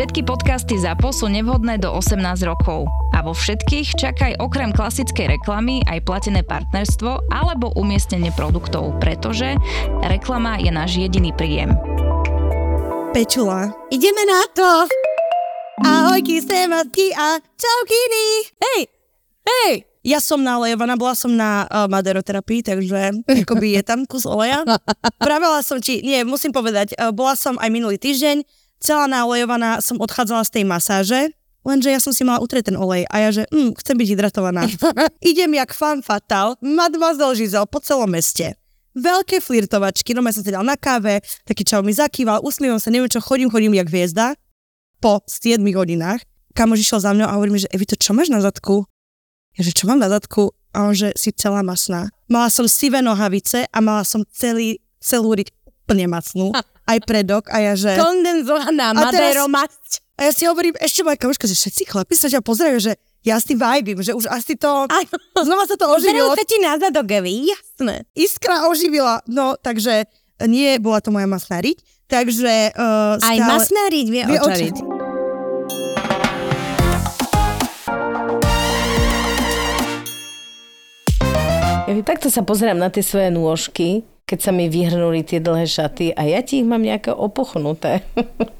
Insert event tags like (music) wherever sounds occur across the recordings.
Všetky podcasty ZAPO sú nevhodné do 18 rokov. A vo všetkých čakaj okrem klasickej reklamy aj platené partnerstvo alebo umiestnenie produktov, pretože reklama je náš jediný príjem. Pečula. Ideme na to! Ahojky, sematky a čaukiny! Hej, hej! Ja som nalejovaná, bola som na uh, maderoterapii, takže (laughs) akoby je tam kus oleja. Pravila som ti, nie, musím povedať, uh, bola som aj minulý týždeň, celá nalejovaná som odchádzala z tej masáže, lenže ja som si mala utrieť ten olej a ja že, mm, chcem byť hydratovaná. (laughs) Idem jak fan fatal, mademoiselle Žizel po celom meste. Veľké flirtovačky, no ja som sedel na káve, taký čau mi zakýval, usmievam sa, neviem čo, chodím, chodím jak hviezda po 7 hodinách. Kamož išiel za mňou a hovorí mi, že Evi, to čo máš na zadku? Ja, že čo mám na zadku? A on, že si celá masná. Mala som sivé nohavice a mala som celý, celú riť úplne masnú. (laughs) Aj predok a ja, že... Kondenzovaná maderomasť. A ja si hovorím, ešte moja kamoška, že všetci chlapi sa ťa pozerajú, že ja si vibím, že už asi to... Áno. Znova sa to oživilo. Zerajú sa ti na zadok, jasné. Iskra oživila. No, takže nie bola to moja masná riť. Takže uh, Aj stále... masná riť vie Vie očariť. Ja takto sa pozerám na tie svoje nôžky, keď sa mi vyhrnuli tie dlhé šaty a ja ti ich mám nejaké opuchnuté.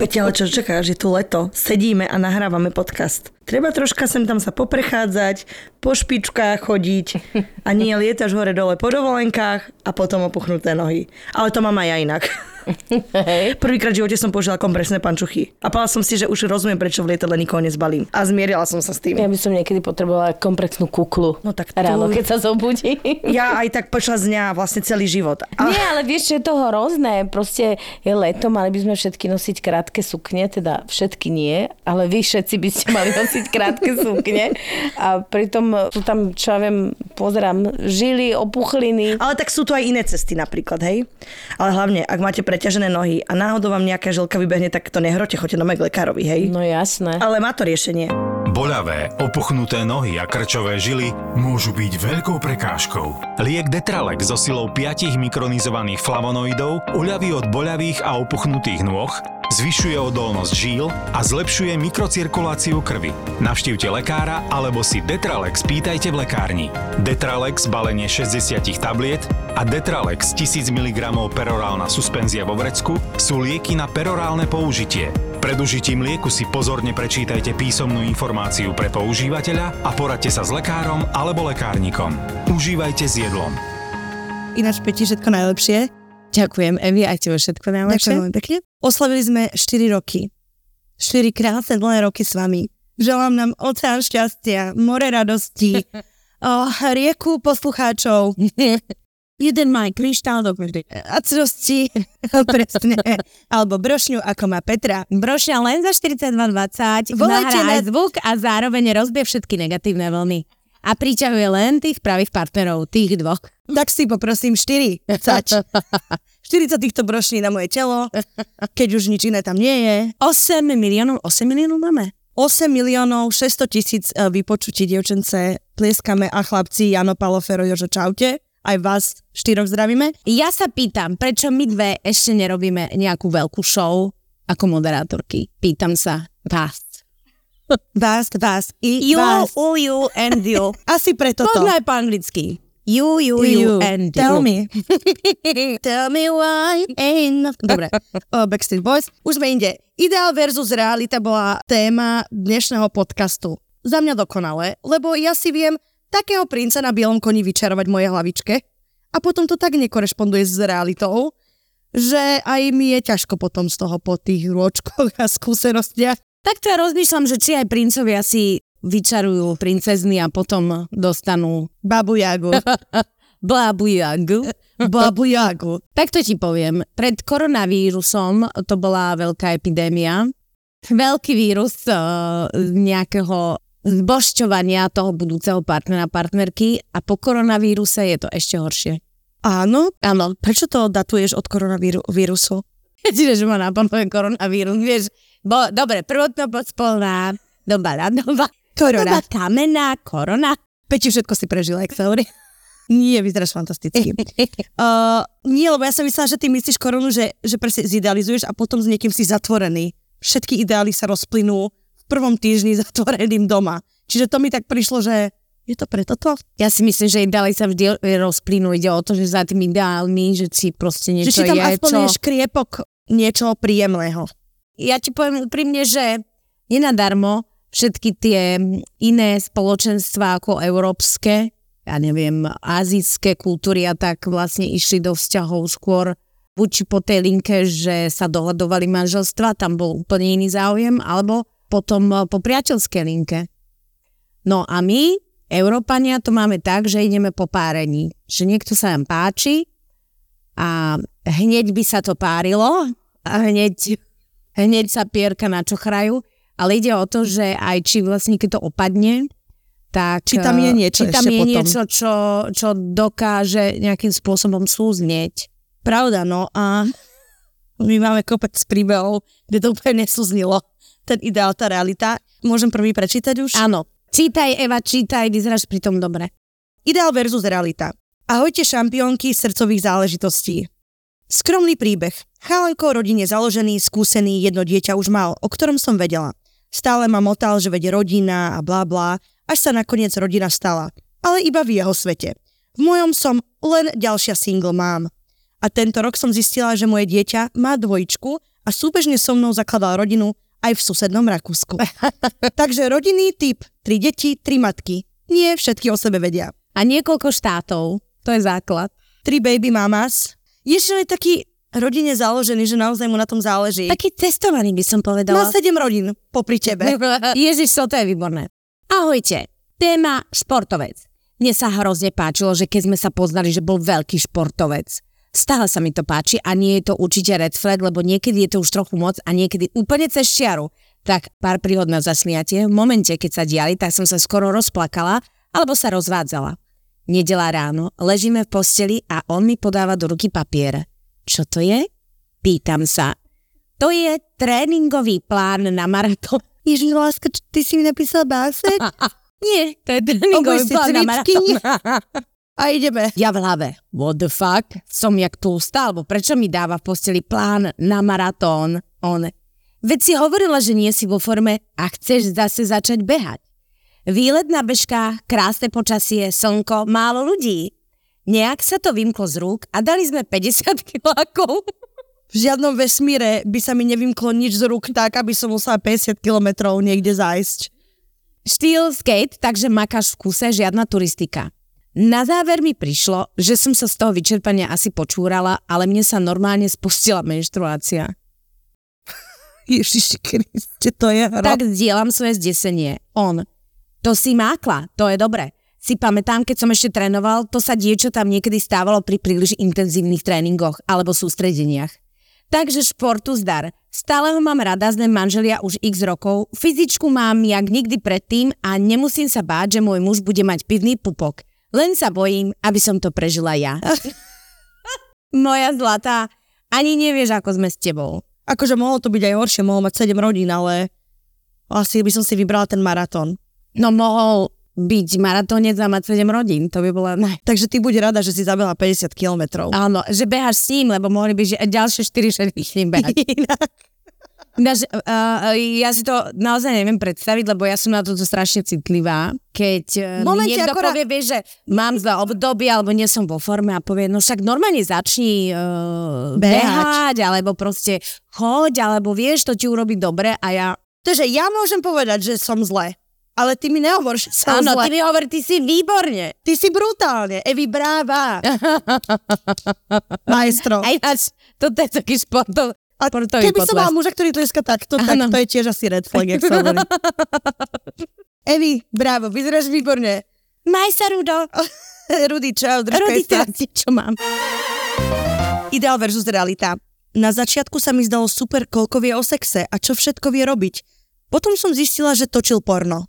Peťa, čo čakáš, je tu leto, sedíme a nahrávame podcast. Treba troška sem tam sa poprechádzať, po špičkách chodiť a nie lietaš hore dole po dovolenkách a potom opuchnuté nohy. Ale to mám aj ja inak. Hej. Prvýkrát v živote som použila kompresné pančuchy. A povedala som si, že už rozumiem, prečo v lietadle nikoho nezbalím. A zmierila som sa s tým. Ja by som niekedy potrebovala komplexnú kuklu. No tak tu- Ráno, keď sa zobudí. Ja aj tak počas dňa vlastne celý život. A Nie, ale vieš, čo je toho hrozné. Proste je leto, mali by sme všetky nosiť krátke sukne, teda všetky nie, ale vy všetci by ste mali nosiť krátke sukne. A pritom sú tam, čo ja viem, pozerám, žily, opuchliny. Ale tak sú tu aj iné cesty napríklad, hej? Ale hlavne, ak máte preťažené nohy a náhodou vám nejaká žilka vybehne, tak to nehrote, choďte na k lekárovi, hej? No jasné. Ale má to riešenie. Boľavé, opuchnuté nohy a krčové žily môžu byť veľkou prekážkou. Liek Detralex so silou 5 mikronizovaných flavonoidov uľaví od boľavých a opuchnutých nôh, zvyšuje odolnosť žíl a zlepšuje mikrocirkuláciu krvi. Navštívte lekára alebo si Detralex pýtajte v lekárni. Detralex balenie 60 tabliet a Detralex 1000 mg perorálna suspenzia vo vrecku sú lieky na perorálne použitie. Pred užitím lieku si pozorne prečítajte písomnú informáciu pre používateľa a poradte sa s lekárom alebo lekárnikom. Užívajte s jedlom. Ináč, Peti, všetko najlepšie. Ďakujem, Evi, aj tebe všetko najlepšie. Ďakujem veľmi pekne. Oslavili sme 4 roky. 4 krásne dlhé roky s vami. Želám nám oceán šťastia, more radosti, (laughs) o, rieku poslucháčov, (laughs) jeden maj kryštál do každej acrosti, (laughs) presne, alebo brošňu, ako má Petra. Brošňa len za 42,20 Volajte na- zvuk a zároveň rozbie všetky negatívne vlny. A priťahuje len tých pravých partnerov, tých dvoch. Tak si poprosím 4, cač. 40 týchto brošní na moje telo, keď už nič iné tam nie je. 8 miliónov, 8 miliónov máme? 8 miliónov 600 tisíc e, vypočutí, dievčence. Plieskame a chlapci, Jano, Palo, Fero, Jožo, čaute. Aj vás štyroch zdravíme. Ja sa pýtam, prečo my dve ešte nerobíme nejakú veľkú show ako moderátorky? Pýtam sa vás. Vás, vás i You, vás. you and you. (laughs) Asi preto to. Poznaj po anglicky. You, you, you, and you. Tell me. (laughs) Tell me why ain't no... Dobre, uh, (laughs) Backstreet Boys. Už sme inde. Ideál versus realita bola téma dnešného podcastu. Za mňa dokonale, lebo ja si viem takého princa na bielom koni vyčarovať v mojej hlavičke a potom to tak nekorešponduje s realitou, že aj mi je ťažko potom z toho po tých rôčkoch a skúsenostiach. Takto ja rozmýšľam, že či aj princovia si vyčarujú princezny a potom dostanú (laughs) Babu Jagu. Blabu (laughs) Jagu. Babu Jagu. (laughs) Takto ti poviem, pred koronavírusom to bola veľká epidémia. Veľký vírus uh, nejakého zbošťovania toho budúceho partnera, partnerky a po koronavíruse je to ešte horšie. Áno, Áno, prečo to datuješ od koronavírusu? čiže že ma napadlo koronavírus, vieš. Bo, dobre, prvotno podspolná doba ľadová, Korona. doba kamená, korona. Peti všetko si prežila, jak sa. Nie, vyzeráš fantasticky. (laughs) Uh, nie, lebo ja som myslela, že ty myslíš koronu, že, že presne zidealizuješ a potom s niekým si zatvorený. všetky ideály sa rozplynú v prvom týždni zatvoreným doma. Čiže to mi tak prišlo, že je to preto to? Ja si myslím, že ideály sa vždy rozplynú. Ide o to, že za tým ideálmi, že si proste niečo že či tam je, aspoň čo... škriepok niečo príjemného. Ja ti poviem úprimne, že nenadarmo všetky tie iné spoločenstva ako európske, ja neviem, azijské kultúry a tak vlastne išli do vzťahov skôr buď po tej linke, že sa dohľadovali manželstva, tam bol úplne iný záujem, alebo potom po priateľskej linke. No a my, Európania, to máme tak, že ideme po párení. Že niekto sa nám páči a hneď by sa to párilo a hneď, hneď sa pierka na čochrajú ale ide o to, že aj či vlastne keď to opadne, tak... Či tam je niečo či tam je potom. niečo, čo, čo dokáže nejakým spôsobom súznieť. Pravda, no a my máme kopec príbehov, kde to úplne nesúznilo. Ten ideál, tá realita. Môžem prvý prečítať už? Áno. Čítaj, Eva, čítaj, vyzeráš pri tom dobre. Ideál versus realita. Ahojte šampiónky srdcových záležitostí. Skromný príbeh. Chalanko rodine založený, skúsený, jedno dieťa už mal, o ktorom som vedela. Stále ma motal, že vede rodina a bla bla, až sa nakoniec rodina stala. Ale iba v jeho svete. V mojom som len ďalšia single mám. A tento rok som zistila, že moje dieťa má dvojičku a súbežne so mnou zakladal rodinu aj v susednom Rakúsku. (laughs) Takže rodinný typ, tri deti, tri matky. Nie všetky o sebe vedia. A niekoľko štátov, to je základ. Tri baby mamas. Ježiš, je taký rodine založený, že naozaj mu na tom záleží. Taký testovaný by som Má povedala. sedem rodín popri tebe. (laughs) Ježiš, to je výborné. Ahojte, téma športovec. Mne sa hrozne páčilo, že keď sme sa poznali, že bol veľký športovec. Stále sa mi to páči a nie je to určite red flag, lebo niekedy je to už trochu moc a niekedy úplne cez čiaru. Tak pár príhod na zasmiatie. V momente, keď sa diali, tak som sa skoro rozplakala alebo sa rozvádzala. Nedela ráno, ležíme v posteli a on mi podáva do ruky papier. Čo to je? Pýtam sa. To je tréningový plán na maratón. (laughs) Ježiš, láska, ty si mi napísal básek? (laughs) Nie, to je tréningový plán na maratón. A ideme. Ja v hlave, what the fuck? Som jak tlustá, alebo prečo mi dáva v posteli plán na maratón? On, veď si hovorila, že nie si vo forme a chceš zase začať behať. Výlet na bežkách, krásne počasie, slnko, málo ľudí. Nejak sa to vymklo z rúk a dali sme 50 (laughs) kilákov. V žiadnom vesmíre by sa mi nevymklo nič z rúk tak, aby som musela 50 kilometrov niekde zájsť. Štýl skate, takže makáš v kuse, žiadna turistika. Na záver mi prišlo, že som sa z toho vyčerpania asi počúrala, ale mne sa normálne spustila menštruácia. (laughs) Ježiši Kriste, to je hra. Tak zdieľam svoje zdesenie. On. To si mákla, to je dobre. Si pamätám, keď som ešte trénoval, to sa diečo tam niekedy stávalo pri príliš intenzívnych tréningoch alebo sústredeniach. Takže športu zdar. Stále ho mám rada, sme manželia už x rokov, fyzičku mám jak nikdy predtým a nemusím sa báť, že môj muž bude mať pivný pupok. Len sa bojím, aby som to prežila ja. (laughs) Moja zlatá, ani nevieš, ako sme s tebou. Akože mohlo to byť aj horšie, mohol mať 7 rodín, ale asi by som si vybrala ten maratón. No mohol byť maratónec a mať 7 rodín, to by bola naj... Takže ty buď rada, že si zabila 50 kilometrov. Áno, že beháš s ním, lebo mohli by že ďalšie 4 všetky s ním behať. (laughs) Ináč, uh, ja si to naozaj neviem predstaviť, lebo ja som na toto strašne citlivá. Keď uh, mi Momente, niekto akorát- povie, vieš, že mám za obdobie, alebo nie som vo forme a povie, no však normálne začni uh, Behať. behať, alebo proste choď, alebo vieš, to ti urobí dobre a ja... Takže ja môžem povedať, že som zle. Ale ty mi nehovor, že som Áno, zle. ty mi hovorí, ty si výborne. Ty si brutálne. Evi, bráva. (laughs) Maestro. A ináč, toto je taký športov, A športový keby som potlesk. mal muža, ktorý tleska takto, tak Áno. to je tiež asi red flag, jak sa hovorí. (laughs) Evi, bravo, vyzeráš výborne. Maj sa, Rudo. (laughs) Rudy, čau, držkaj Rudy, sa. čo mám. Ideál versus realita. Na začiatku sa mi zdalo super, koľko vie o sexe a čo všetko vie robiť. Potom som zistila, že točil porno.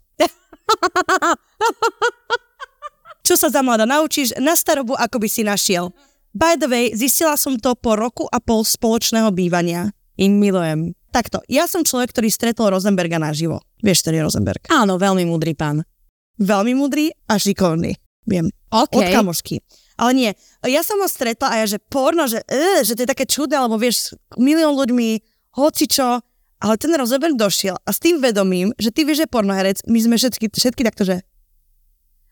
(laughs) Čo sa za mladá naučíš, na starobu ako by si našiel. By the way, zistila som to po roku a pol spoločného bývania. Im milujem. Takto, ja som človek, ktorý stretol Rosenberga naživo. Vieš, ktorý je Rosenberg? Áno, veľmi múdry pán. Veľmi múdry a šikovný. Viem. OK. Od kamošky. Ale nie, ja som ho stretla a ja, že porno, že, uh, že to je také čudné, lebo vieš, milión ľuďmi, hocičo, Ale ten rozhovor došiel a s tým vedomím, že ty vieš, že pornoherec, my sme všetky, všetky takto, že...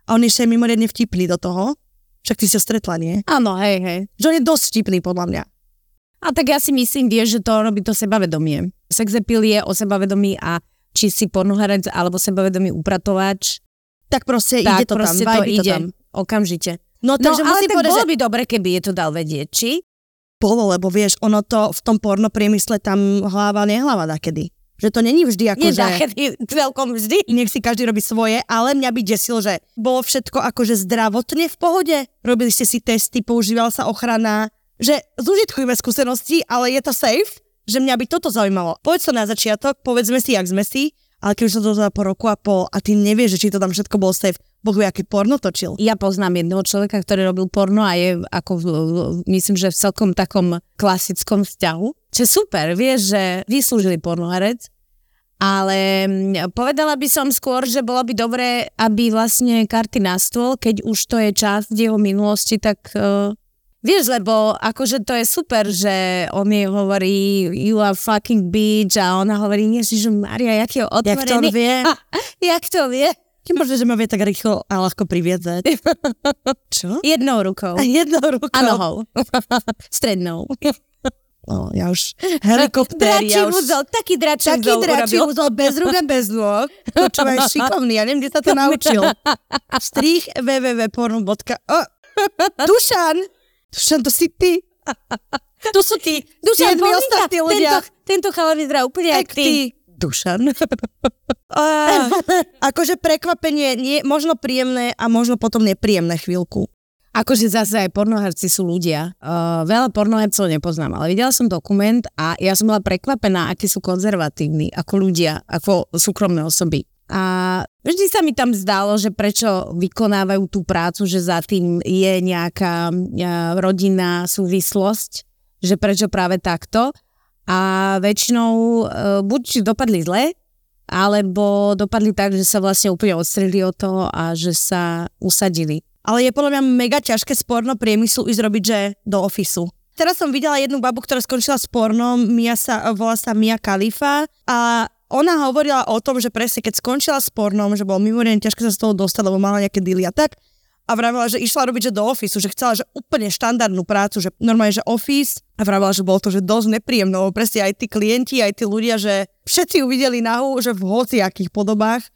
A on ešte je mimoriadne vtipný do toho. Však ty si ho stretla, nie? Áno, hej, hej. Že on je dosť vtipný, podľa mňa. A tak ja si myslím, vieš, že to robí to sebavedomie. Sex appeal je o sebavedomí a či si pornoherec alebo sebavedomý upratovač, Tak proste tak ide to proste tam, to ide to tam. okamžite. No, No, takže ale musím tak povedať, bolo že by dobre, keby je to dal vedieť, či? Bolo, lebo vieš, ono to v tom porno priemysle tam hlava nehlava dakedy. Že to není vždy ako, Nie, že... celkom vždy. nech si každý robí svoje, ale mňa by desilo, že bolo všetko akože zdravotne v pohode. Robili ste si testy, používala sa ochrana, že zužitkujeme skúsenosti, ale je to safe, že mňa by toto zaujímalo. Povedz to na začiatok, povedzme si, jak sme si, ale keď už som to po roku a pol a ty nevieš, že či to tam všetko bolo safe, Boh vie, aký porno točil. Ja poznám jedného človeka, ktorý robil porno a je ako, v, myslím, že v celkom takom klasickom vzťahu. Čo super, vieš, že vyslúžili pornoherec, ale mm, povedala by som skôr, že bolo by dobré, aby vlastne karty na stôl, keď už to je časť jeho minulosti, tak uh, vieš, lebo akože to je super, že on jej hovorí you are fucking bitch a ona hovorí, ježiš Maria, jak je Jak to otvorený. vie? (laughs) jak to vie? Ty možno, že ma vie tak rýchlo a ľahko priviedzať. (laughs) Čo? Jednou rukou. Jednou rukou. A nohou. (laughs) Strednou. No, ja už helikoptér, Dračí ja už... úzol, taký dračí Taký úzol dračí urobil. úzol bez rúk a bez nôh. Počúvaj, šikovný, ja neviem, kde sa to (laughs) naučil. Strich www.porno.o Dušan! Dušan, to si ty. To sú ty. Dušan, Siedmi ostatní ľudia. Tento, tento chalan vyzerá úplne jak ty. ty. Dušan. (laughs) Uh, akože prekvapenie, nie, možno príjemné a možno potom nepríjemné chvíľku. Akože zase aj pornoherci sú ľudia. Uh, veľa pornohercov nepoznám, ale videla som dokument a ja som bola prekvapená, akí sú konzervatívni ako ľudia, ako súkromné osoby. A vždy sa mi tam zdalo, že prečo vykonávajú tú prácu, že za tým je nejaká uh, rodinná súvislosť, že prečo práve takto. A väčšinou uh, buď dopadli zle, alebo dopadli tak, že sa vlastne úplne odstrelili od toho a že sa usadili. Ale je podľa mňa mega ťažké z porno priemyslu ísť robiť, že do ofisu. Teraz som videla jednu babu, ktorá skončila s pornom, Mia sa, volá sa Mia Khalifa a ona hovorila o tom, že presne keď skončila s pornom, že bolo mimoriadne ťažké sa z toho dostať, lebo mala nejaké dealy a tak. A vravela, že išla robiť že do ofisu, že chcela že úplne štandardnú prácu, že normálne, že office. A vravela, že bolo to že dosť nepríjemné, lebo presne aj tí klienti, aj tí ľudia, že všetci ju videli nahu, že v hociakých podobách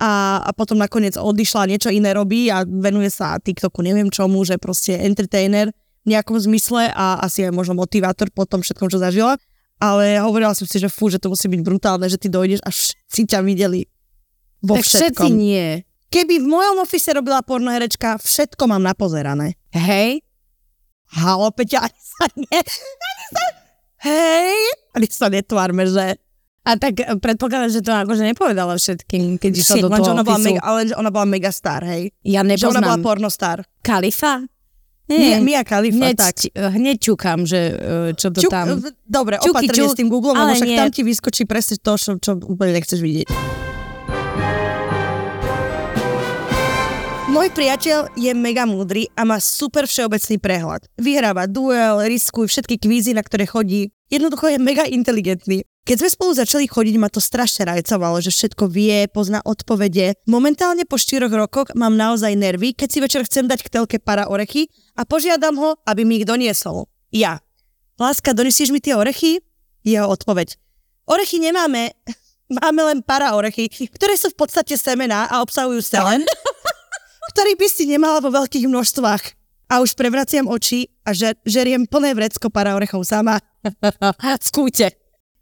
a, a potom nakoniec odišla niečo iné robí a venuje sa TikToku, neviem čomu, že proste entertainer v nejakom zmysle a asi aj možno motivátor po tom všetkom, čo zažila. Ale hovorila som si, že fú, že to musí byť brutálne, že ty dojdeš a všetci ťa videli vo tak všetci všetkom. nie. Keby v mojom ofise robila pornoherečka, všetko mám napozerané. Hej? Halo, Peťa, ani sa ne... Ani sa... Hej! Ani sa netvárme, že... A tak eh, predpokladám, že to akože nepovedala všetkým, keď išla do lenže toho ona bola, mega, ale ona bola mega star, hej. Ja Že ona bola nepoznám. pornostar. Kalifa? Nie, Mia Khalifa, hneď, tak. hneď čukám, že eh, čo to Čuk, tam... Dobre, Čuky, opatrne čuk, s tým Googlom, lebo však nie. tam ti vyskočí presne to, čo, čo úplne nechceš vidieť. Môj priateľ je mega múdry a má super všeobecný prehľad. Vyhráva duel, riskuj, všetky kvízy, na ktoré chodí. Jednoducho je mega inteligentný. Keď sme spolu začali chodiť, ma to strašne rajcovalo, že všetko vie, pozná odpovede. Momentálne po 4 rokoch mám naozaj nervy, keď si večer chcem dať k telke para orechy a požiadam ho, aby mi ich doniesol. Ja. Láska, donesieš mi tie orechy? Jeho odpoveď. Orechy nemáme, (laughs) máme len para orechy, ktoré sú v podstate semená a obsahujú selen, (laughs) ktorý by si nemala vo veľkých množstvách. A už prevraciam oči a žer, žeriem plné vrecko para orechov sama. (laughs) Skúte.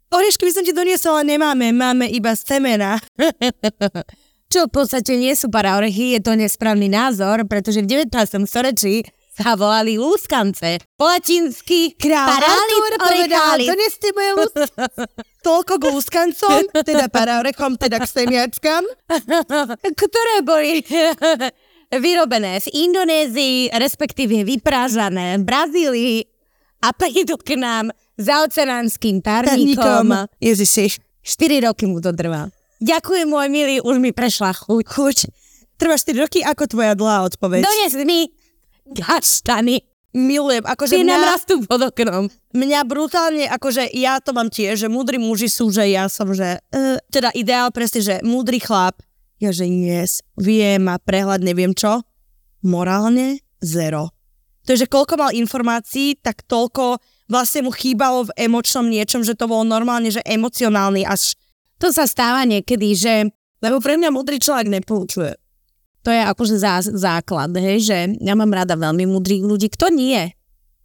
Orešky by som ti doniesla, ale nemáme, máme iba semena. (laughs) Čo v podstate nie sú para orechy, je to nesprávny názor, pretože v 19. storočí sa volali lúskance. Po latinsky povedal, orechalis. doneste moje lúsk- (laughs) Toľko k lúskancom, teda para orechom, teda k semiačkám. ktoré boli vyrobené v Indonézii, respektíve vyprážané v Brazílii a prídu k nám za oceánským. Tarníkom. Ježiši. 4 roky mu to trvá. Ďakujem, môj milý, už mi prešla chuť. Chuť. Trvá 4 roky, ako tvoja dlhá odpoveď. Dones mi gaštany. Milujem, akože nám mňa, rastú pod oknom. mňa brutálne, akože ja to mám tiež, že múdri muži sú, že ja som, že uh, teda ideál presne, že múdry chlap, ja že yes, vie, má prehľad, neviem čo, morálne zero. To je, že koľko mal informácií, tak toľko vlastne mu chýbalo v emočnom niečom, že to bolo normálne, že emocionálny až To sa stáva niekedy, že lebo pre mňa múdry človek nepoučuje. to je akože zá, základ, hej, že ja mám rada veľmi múdrych ľudí, kto nie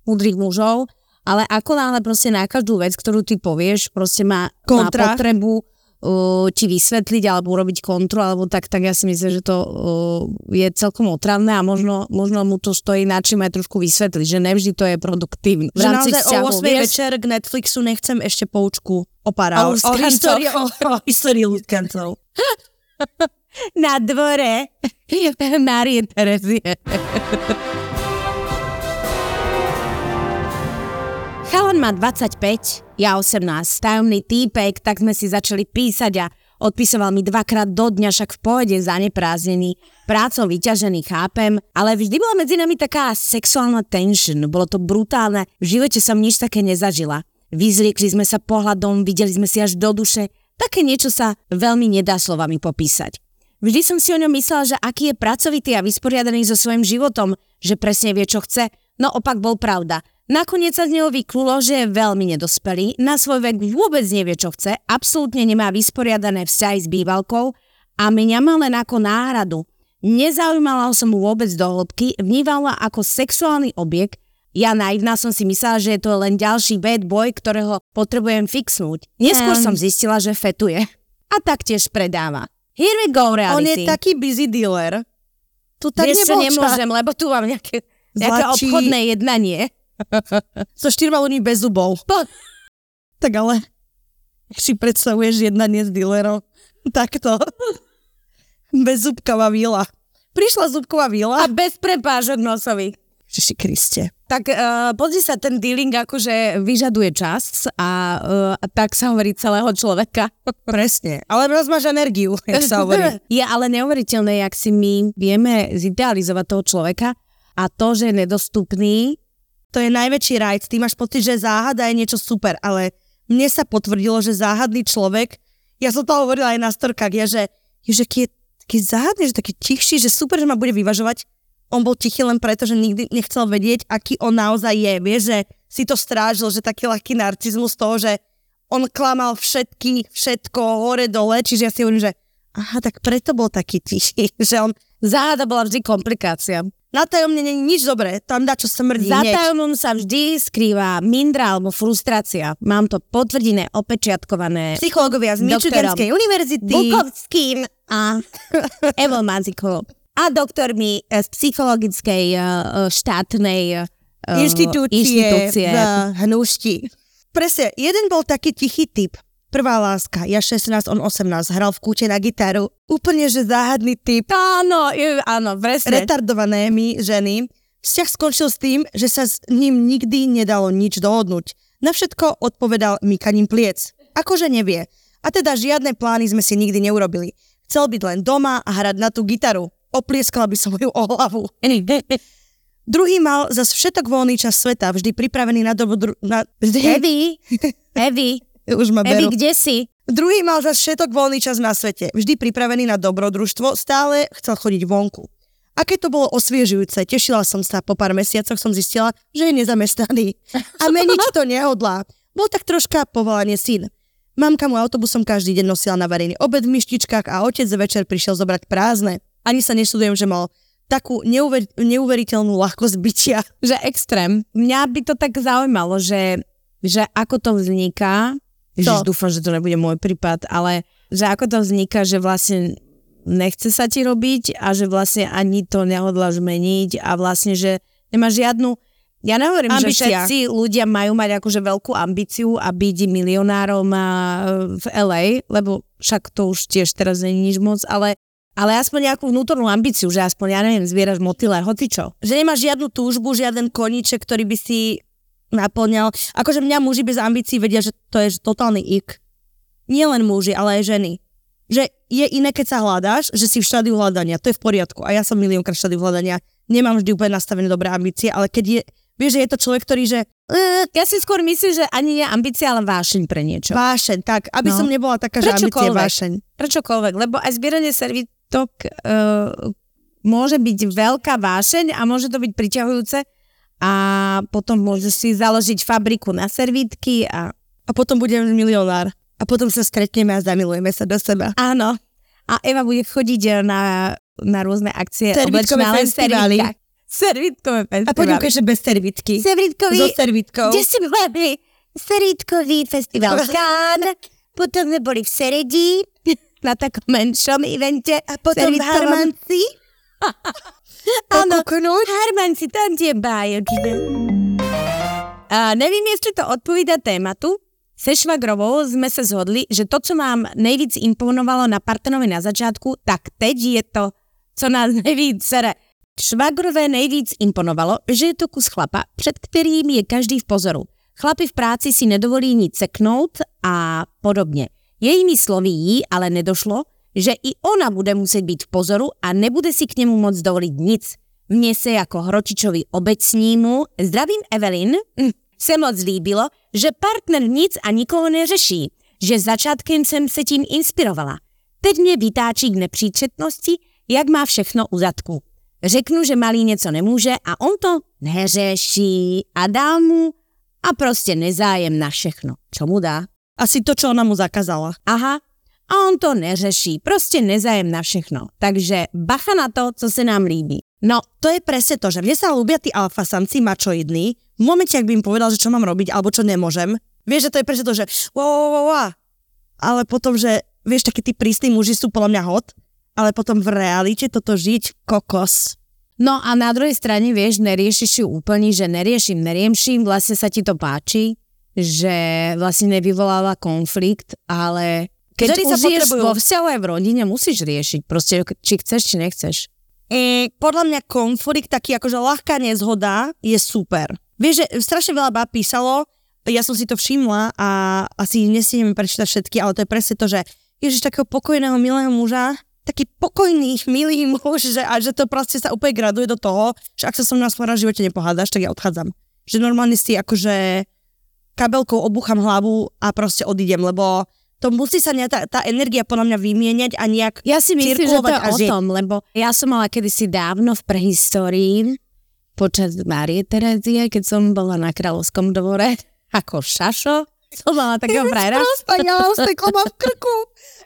múdrych mužov, ale ako náhle proste na každú vec, ktorú ty povieš, proste má, má Kontra. potrebu uh, ti vysvetliť alebo urobiť kontrolu, alebo tak, tak ja si myslím, že to uh, je celkom otravné a možno, možno mu to stojí na čím aj trošku vysvetliť, že nevždy to je produktívne. Že naozaj o vzťahov, 8 vieš, večer k Netflixu nechcem ešte poučku o para. O O, o, histórii, o, o histórii ľudkancov. na dvore (laughs) Márie Terezie. (laughs) Chalan má 25, ja 18, tajomný týpek, tak sme si začali písať a odpisoval mi dvakrát do dňa, však v pohode zaneprázdnený, prácou vyťažený, chápem, ale vždy bola medzi nami taká sexuálna tension, bolo to brutálne, v živote som nič také nezažila. Vyzliekli sme sa pohľadom, videli sme si až do duše, také niečo sa veľmi nedá slovami popísať. Vždy som si o ňom myslela, že aký je pracovitý a vysporiadaný so svojím životom, že presne vie, čo chce, no opak bol pravda. Nakoniec sa z neho vyklulo, že je veľmi nedospelý, na svoj vek vôbec nevie, čo chce, absolútne nemá vysporiadané vzťahy s bývalkou a mňa mal len ako náhradu. Nezaujímala som mu vôbec do hĺbky, vnívala ako sexuálny objekt, ja naivná som si myslela, že je to len ďalší bad boy, ktorého potrebujem fixnúť. Neskôr Ehm. som zistila, že fetuje. A taktiež predáva. Here we go, On reality. je taký busy dealer. Tu tak Vieš, nemôžem, lebo tu mám nejaké, nejaké obchodné jednanie. (laughs) So štyrma ľuďmi bez zubov. Tak ale, ak si predstavuješ jednanie s dealerom, (laughs) takto. Bez zubková vila. Prišla zubková vila. A bez prepážok nosových. Ježiši Kriste. Tak uh, pozri sa, ten dealing akože vyžaduje čas a uh, tak sa hovorí celého človeka. (laughs) Presne. Ale rozmáš energiu, jak sa hovorí. Je ale neuveriteľné, jak si my vieme zidealizovať toho človeka a to, že je nedostupný, To je najväčší rajc. Ty máš pocit, že záhada je niečo super, ale mne sa potvrdilo, že záhadný človek, ja som to hovorila aj na storkách, ja, že, že taký, taký záhadný, že taký tichší, že super, že ma bude vyvažovať. On bol tichý len preto, že nikdy nechcel vedieť, aký on naozaj je. Vieš, že si to strážil, že taký ľahký narcizmus toho, že on klamal všetky, všetko hore dole, čiže ja si hovorím, že aha, tak preto bol taký tichý, (laughs) že on záhada bola vždy komplikácia. Na tajomne je nič dobré, tam dá čo smrdí. Za hneď. tajomom sa vždy skrýva mindra alebo frustrácia. Mám to potvrdené, opečiatkované psychológovia z. Michiganskej univerzity. Bukovským a (laughs) Evo Mazikovou. A doktormi z psychologickej eh, eh, štátnej inštitúcie, inštitúcie. v hnušti. Presne, jeden bol taký tichý typ. Prvá láska, ja 16, on 18, hral v kúte na gitaru. Úplne, že záhadný typ. Áno, áno, presne. Retardované my, ženy. Vzťah skončil s tým, že sa s ním nikdy nedalo nič dohodnúť. Na všetko odpovedal mykaním pliec. Akože nevie. A teda žiadne plány sme si nikdy neurobili. Chcel byť len doma a hrať na tú gitaru. Oplieskala by som ju o hlavu. (laughs) Druhý mal zas všetok voľný čas sveta, vždy pripravený na dobu... Na... Evi, (laughs) Evi, Už ma Evi, berú. kde si? Druhý mal zas všetok voľný čas na svete, vždy pripravený na dobrodružstvo, stále chcel chodiť vonku. Aké to bolo osviežujúce, tešila som sa, po pár mesiacoch som zistila, že je nezamestnaný. A meniť to nehodlá. Bol tak troška povolanie syn. Mamka mu autobusom každý deň nosila na verejný obed v myštičkách a otec večer prišiel zobrať prázdne. Ani sa neštudujem, že mal takú neuver- neuveriteľnú ľahkosť bytia. Že extrém. Mňa by to tak zaujímalo, že, že ako to vzniká. Ježiš, dúfam, že to nebude môj prípad, ale že ako to vzniká, že vlastne nechce sa ti robiť a že vlastne ani to nehodláš meniť a vlastne, že nemáš žiadnu ja nehovorím, Ambícia. že všetci ľudia majú mať akože veľkú ambíciu a byť milionárom a, v LA, lebo však to už tiež teraz je nič moc, ale, ale aspoň nejakú vnútornú ambíciu, že aspoň, ja neviem, zvieraš motyle, hocičo. Že nemáš žiadnu túžbu, žiaden koníček, ktorý by si naplňal. Akože mňa muži bez ambícií vedia, že to je totálny ik. Nie len muži, ale aj ženy. Že je iné, keď sa hľadáš, že si v štádiu hľadania, to je v poriadku. A ja som miliónkrát v štádiu hľadania, nemám vždy úplne nastavené dobré ambície, ale keď je Vieš, že je to človek, ktorý, že uh, ja si skôr myslím, že ani nie ambícia, ale vášeň pre niečo. Vášeň, tak, aby no. som nebola taká, že ambícia vášeň. Prečokoľvek, lebo aj zbieranie servitok uh, môže byť veľká vášeň a môže to byť priťahujúce a potom môže si založiť fabriku na servítky a... A potom budem milionár. A potom sa stretneme a zamilujeme sa do seba. Áno. A Eva bude chodiť na, na rôzne akcie. Servitkové festivály. Servitkové festivaly. A poďme že bez servitky. Servitkový. So servitkou. Kde si boli? Servitkový festival Kán. Potom sme boli v Seredi na takom menšom evente. A potom v Harmanci. (laughs) Áno, Harmanci, tam tie bájočné. A nevím, jestli to odpovída tématu. Se švagrovou sme sa zhodli, že to, co nám nejvíc imponovalo na partnerovi na začátku, tak teď je to, co nás (laughs) nejvíc sere. Švagrové nejvíc imponovalo, že je to kus chlapa, před kterým je každý v pozoru. Chlapi v práci si nedovolí nic seknout a podobně. Jejími slovy jí ale nedošlo, že i ona bude muset být v pozoru a nebude si k němu moc dovolit nic. Mně se jako hročičovi obecnímu, zdravím Evelyn, hm, se moc líbilo, že partner nic a nikoho neřeší, že začátkem jsem se tím inspirovala. Teď mě vytáčí k nepříčetnosti, jak má všechno u zadku. Řeknu, že malý něco nemůže a on to neřeší a dá mu a prostě nezájem na všechno. Čo mu dá? Asi to, čo ona mu zakázala. Aha, a on to neřeší, prostě nezájem na všechno. Takže bacha na to, co se nám líbí. No, to je presne to, že mne sa ľúbia tí alfasamci mačoidní, v momente, ak by im povedal, že čo mám robiť alebo čo nemôžem, vieš, že to je presne to, že wow, wow, wow, wow. ale potom, že vieš, takí tí prísni muži sú podľa mňa hot, ale potom v realite toto žiť kokos. No a na druhej strane, vieš, neriešiš ju úplne, že neriešim, neriešim, vlastne sa ti to páči, že vlastne nevyvoláva konflikt, ale keď už sa vo vzťahu aj v rodine, musíš riešiť, proste, či chceš, či nechceš. E, podľa mňa konflikt, taký akože ľahká nezhoda, je super. Vieš, že strašne veľa bá písalo, ja som si to všimla a asi nestihneme prečítať všetky, ale to je presne to, že ježiš takého pokojného, milého muža, taký pokojný, milý muž, že, a že to proste sa úplne graduje do toho, že ak sa som nás v živote nepohádaš, tak ja odchádzam. Že normálne si akože kabelkou obúcham hlavu a proste odídem, lebo to musí sa ne, tá, tá energia podľa mňa vymieňať a nejak Ja si myslím, že to je o tom, lebo ja som mala kedysi dávno v prehistórii počas Márie Terezie, keď som bola na kráľovskom dvore (laughs) ako šašo, som mala takého frajera. Ja mám v krku.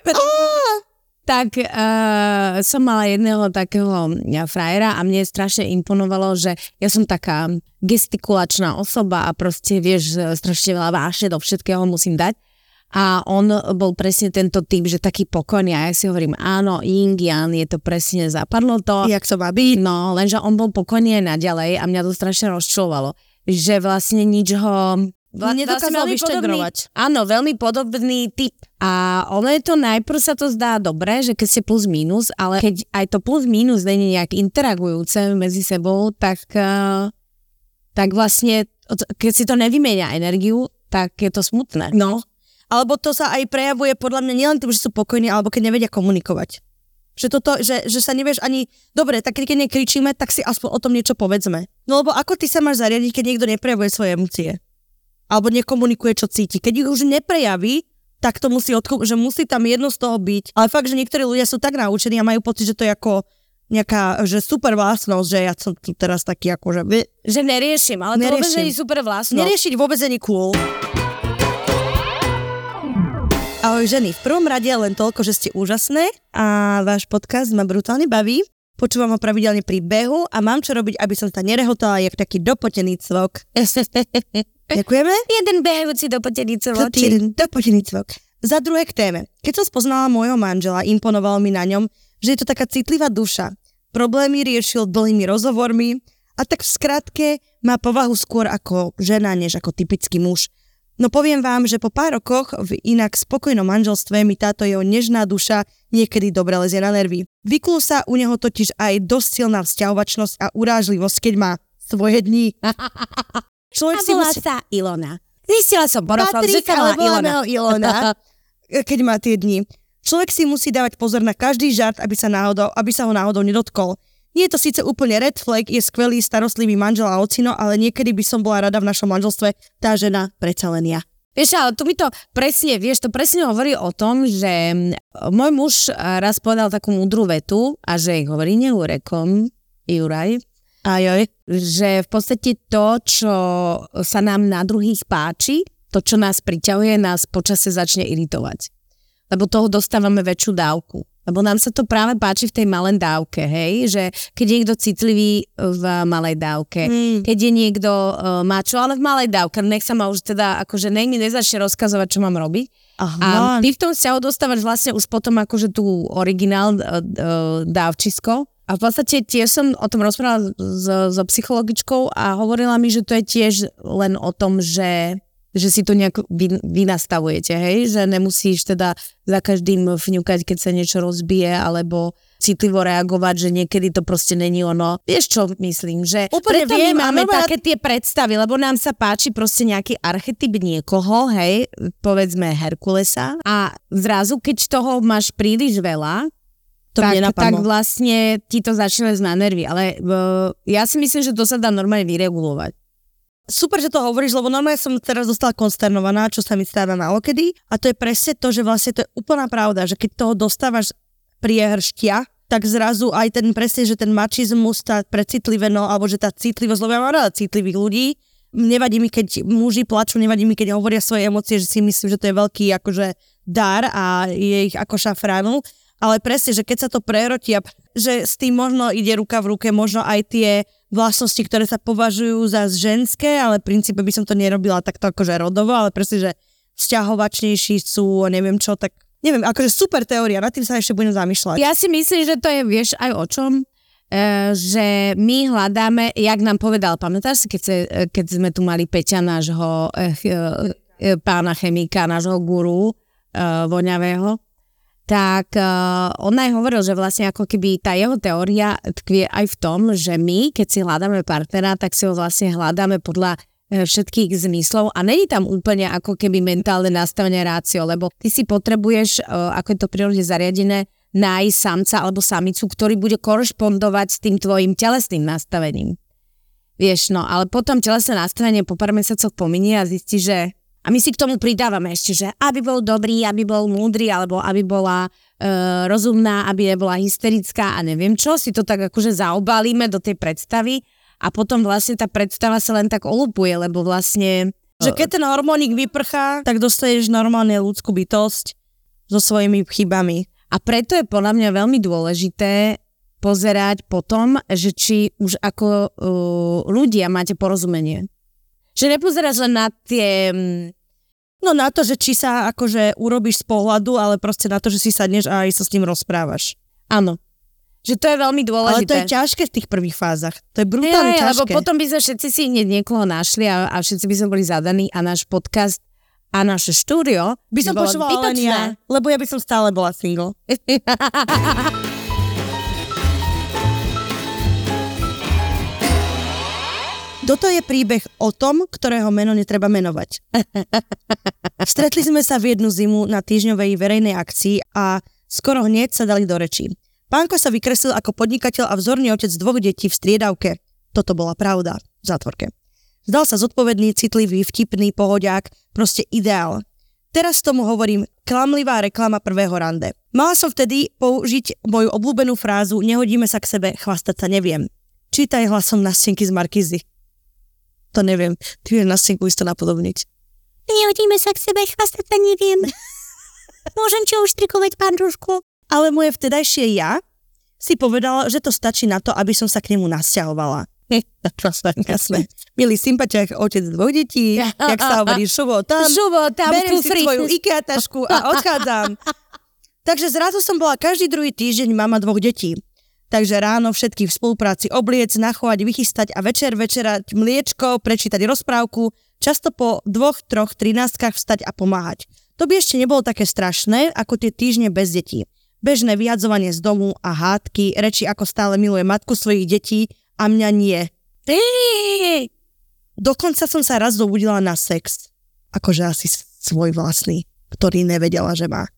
(laughs) tak uh, som mala jedného takého ja, frajera a mne strašne imponovalo, že ja som taká gestikulačná osoba a proste vieš, strašne veľa vášne do všetkého musím dať. A on bol presne tento typ, že taký pokojný a ja si hovorím, áno, Ying Yang, je to presne, zapadlo to. Jak to má byť. No, lenže on bol pokojný aj naďalej a mňa to strašne rozčulovalo, že vlastne nič ho Vla, nedokázal vyštegrovať. Áno, veľmi podobný typ. A ono je to najprv sa to zdá dobre, že keď ste plus minus, ale keď aj to plus minus není nejak interagujúce medzi sebou, tak, uh, tak vlastne, keď si to nevymenia energiu, tak je to smutné. No, alebo to sa aj prejavuje podľa mňa nielen tým, že sú pokojní, alebo keď nevedia komunikovať. Že, toto, že, že sa nevieš ani, dobre, tak keď nekričíme, tak si aspoň o tom niečo povedzme. No lebo ako ty sa máš zariadiť, keď niekto neprejavuje svoje emócie? alebo nekomunikuje, čo cíti. Keď ich už neprejaví, tak to musí odko- že musí tam jedno z toho byť. Ale fakt, že niektorí ľudia sú tak naučení a majú pocit, že to je ako nejaká, že super vlastnosť, že ja som tu teraz taký ako, že... Že neriešim, ale neriešim. to vôbec nie je super vlastnosť. Neriešiť vôbec nie cool. Ahoj ženy, v prvom rade len toľko, že ste úžasné a váš podcast ma brutálne baví. Počúvam ho pravidelne pri behu a mám čo robiť, aby som sa nerehotala jak taký dopotený cvok. (laughs) Ďakujeme. Jeden behajúci dopotený cvok. Jeden dopotený cvok. Za druhé k téme. Keď som spoznala môjho manžela, imponovalo mi na ňom, že je to taká citlivá duša. Problémy riešil dlhými rozhovormi a tak v skratke má povahu skôr ako žena, než ako typický muž. No poviem vám, že po pár rokoch v inak spokojnom manželstve mi táto jeho nežná duša niekedy dobre lezie na nervy. Vyklú sa u neho totiž aj dosť silná vzťahovačnosť a urážlivosť, keď má svoje dni. (laughs) Človek si musí... sa Ilona. Zistila som porofom, že Ilona. Ilona. (laughs) keď má tie dni. Človek si musí dávať pozor na každý žart, aby sa, náhodou, aby sa ho náhodou nedotkol. Nie je to síce úplne red flag, je skvelý starostlivý manžel a ocino, ale niekedy by som bola rada v našom manželstve tá žena predsa len ja. Vieš, ale tu mi to presne, vieš, to presne hovorí o tom, že môj muž raz povedal takú múdru vetu a že hovorí neurekom, Juraj, Ajoj. že v podstate to, čo sa nám na druhých páči, to, čo nás priťahuje, nás počase začne iritovať. Lebo toho dostávame väčšiu dávku. Lebo nám sa to práve páči v tej malej dávke, hej? Že keď je niekto citlivý v malej dávke, mm. keď je niekto uh, mačo, ale v malej dávke, nech sa ma už teda, akože nech mi nezačne rozkazovať, čo mám robiť. Aha. A ty v tom vzťahu dostávaš vlastne už potom akože tú originál uh, uh, dávčisko. A v podstate tiež som o tom rozprávala so, so psychologičkou a hovorila mi, že to je tiež len o tom, že že si to nejak vy, vynastavujete, hej? Že nemusíš teda za každým fňukať, keď sa niečo rozbije, alebo citlivo reagovať, že niekedy to proste není ono. Vieš čo myslím, že Úplne preto viem, my máme ja- také tie predstavy, lebo nám sa páči proste nejaký archetyp niekoho, hej, povedzme Herkulesa a zrazu, keď toho máš príliš veľa, To tak, tak vlastne ti to začne lesť na nervy. Ale uh, ja si myslím, že to sa dá normálne vyregulovať. Super, že to hovoríš, lebo normálne som teraz dostala konsternovaná, čo sa mi stáva malokedy. A to je presne to, že vlastne to je úplná pravda, že keď toho dostávaš priehrštia, tak zrazu aj ten presne, že ten mačizmus, tá precitliveno, alebo že tá citlivosť, lebo ja mám rada citlivých ľudí, nevadí mi, keď muži plačú, nevadí mi, keď hovoria svoje emócie, že si myslím, že to je veľký akože dar a je ich ako šafránu, ale presne, že keď sa to prerotí a že s tým možno ide ruka v ruke, možno aj tie vlastnosti, ktoré sa považujú za ženské, ale v princípe by som to nerobila takto akože rodovo, ale presne, že vzťahovačnejší sú, neviem čo, tak neviem, akože super teória, nad tým sa ešte budem zamýšľať. Ja si myslím, že to je, vieš, aj o čom, e, že my hľadáme, jak nám povedal, pamätáš si, keď, se, e, keď sme tu mali Peťa, nášho e, ch- e, pána chemika, nášho guru e, voňavého, tak uh, on aj hovoril, že vlastne ako keby tá jeho teória tkvie aj v tom, že my, keď si hľadáme partnera, tak si ho vlastne hľadáme podľa e, všetkých zmyslov a není tam úplne ako keby mentálne nastavenie rácio, lebo ty si potrebuješ, e, ako je to prírodne zariadené, nájsť samca alebo samicu, ktorý bude korešpondovať s tým tvojim telesným nastavením. Vieš, no, ale potom telesné nastavenie po pár mesiacoch pominie a zistí, že a my si k tomu pridávame ešte, že aby bol dobrý, aby bol múdry, alebo aby bola e, rozumná, aby nebola hysterická a neviem čo, si to tak akože zaobalíme do tej predstavy a potom vlastne tá predstava sa len tak olupuje, lebo vlastne Že keď ten hormónik vyprchá, tak dostaneš normálne ľudskú bytosť so svojimi chybami. A preto je podľa mňa veľmi dôležité pozerať potom, že či už ako uh, ľudia máte porozumenie. Že nepozeráš len na tie... mm, No na to, že či sa akože urobíš z pohľadu, ale proste na to, že si sadneš a aj sa s ním rozprávaš. Áno. Že to je veľmi Ale dôležité. to je ťažké v tých prvých fázach. To je brutálne Hej, ťažké. lebo potom by sme všetci si hneď niekoho našli a, a všetci by sme boli zadaní a náš podcast a naše štúdio by som bolo počúvala len ja, lebo ja by som stále bola single. (laughs) Toto je príbeh o tom, ktorého meno netreba menovať. (laughs) Stretli sme sa v jednu zimu na týždňovej verejnej akcii a skoro hneď sa dali do rečí. Pánko sa vykreslil ako podnikateľ a vzorný otec dvoch detí v striedavke. Toto bola pravda. V zátvorke. Zdal sa zodpovedný, citlivý, vtipný, pohodiak, proste ideál. Teraz tomu hovorím klamlivá reklama prvého rande. Mala som vtedy použiť moju obľúbenú frázu nehodíme sa k sebe, chvastať sa neviem. Čítaj hlasom na stenky z Markizy. To neviem, ty vieš na stenku isto napodobniť. Nehodíme sa k sebe, chvastať sa neviem. (laughs) Môžem ti uštrikovať pandrušku? Ale moje vtedajšie ja si povedala, že to stačí na to, aby som sa k nemu nasťahovala. (laughs) Jasné. Milý sympatiak, otec dvoch detí, (laughs) jak sa hovorí, šuvo tam, Šuvo, tam beriem si svoju IKEA tašku a odchádzam. Takže zrazu som bola každý druhý týždeň mama dvoch detí. Takže ráno všetkých v spolupráci obliec, nachovať, vychystať a večer večerať mliečko, prečítať rozprávku, často po dvoch, troch, trináctkach vstať a pomáhať. To by ešte nebolo také strašné, ako tie týždne bez detí. Bežné vyhadzovanie z domu a hádky, reči ako stále miluje matku svojich detí a mňa nie. Dokonca som sa raz zobudila na sex. Akože asi svoj vlastný, ktorý nevedela, že má.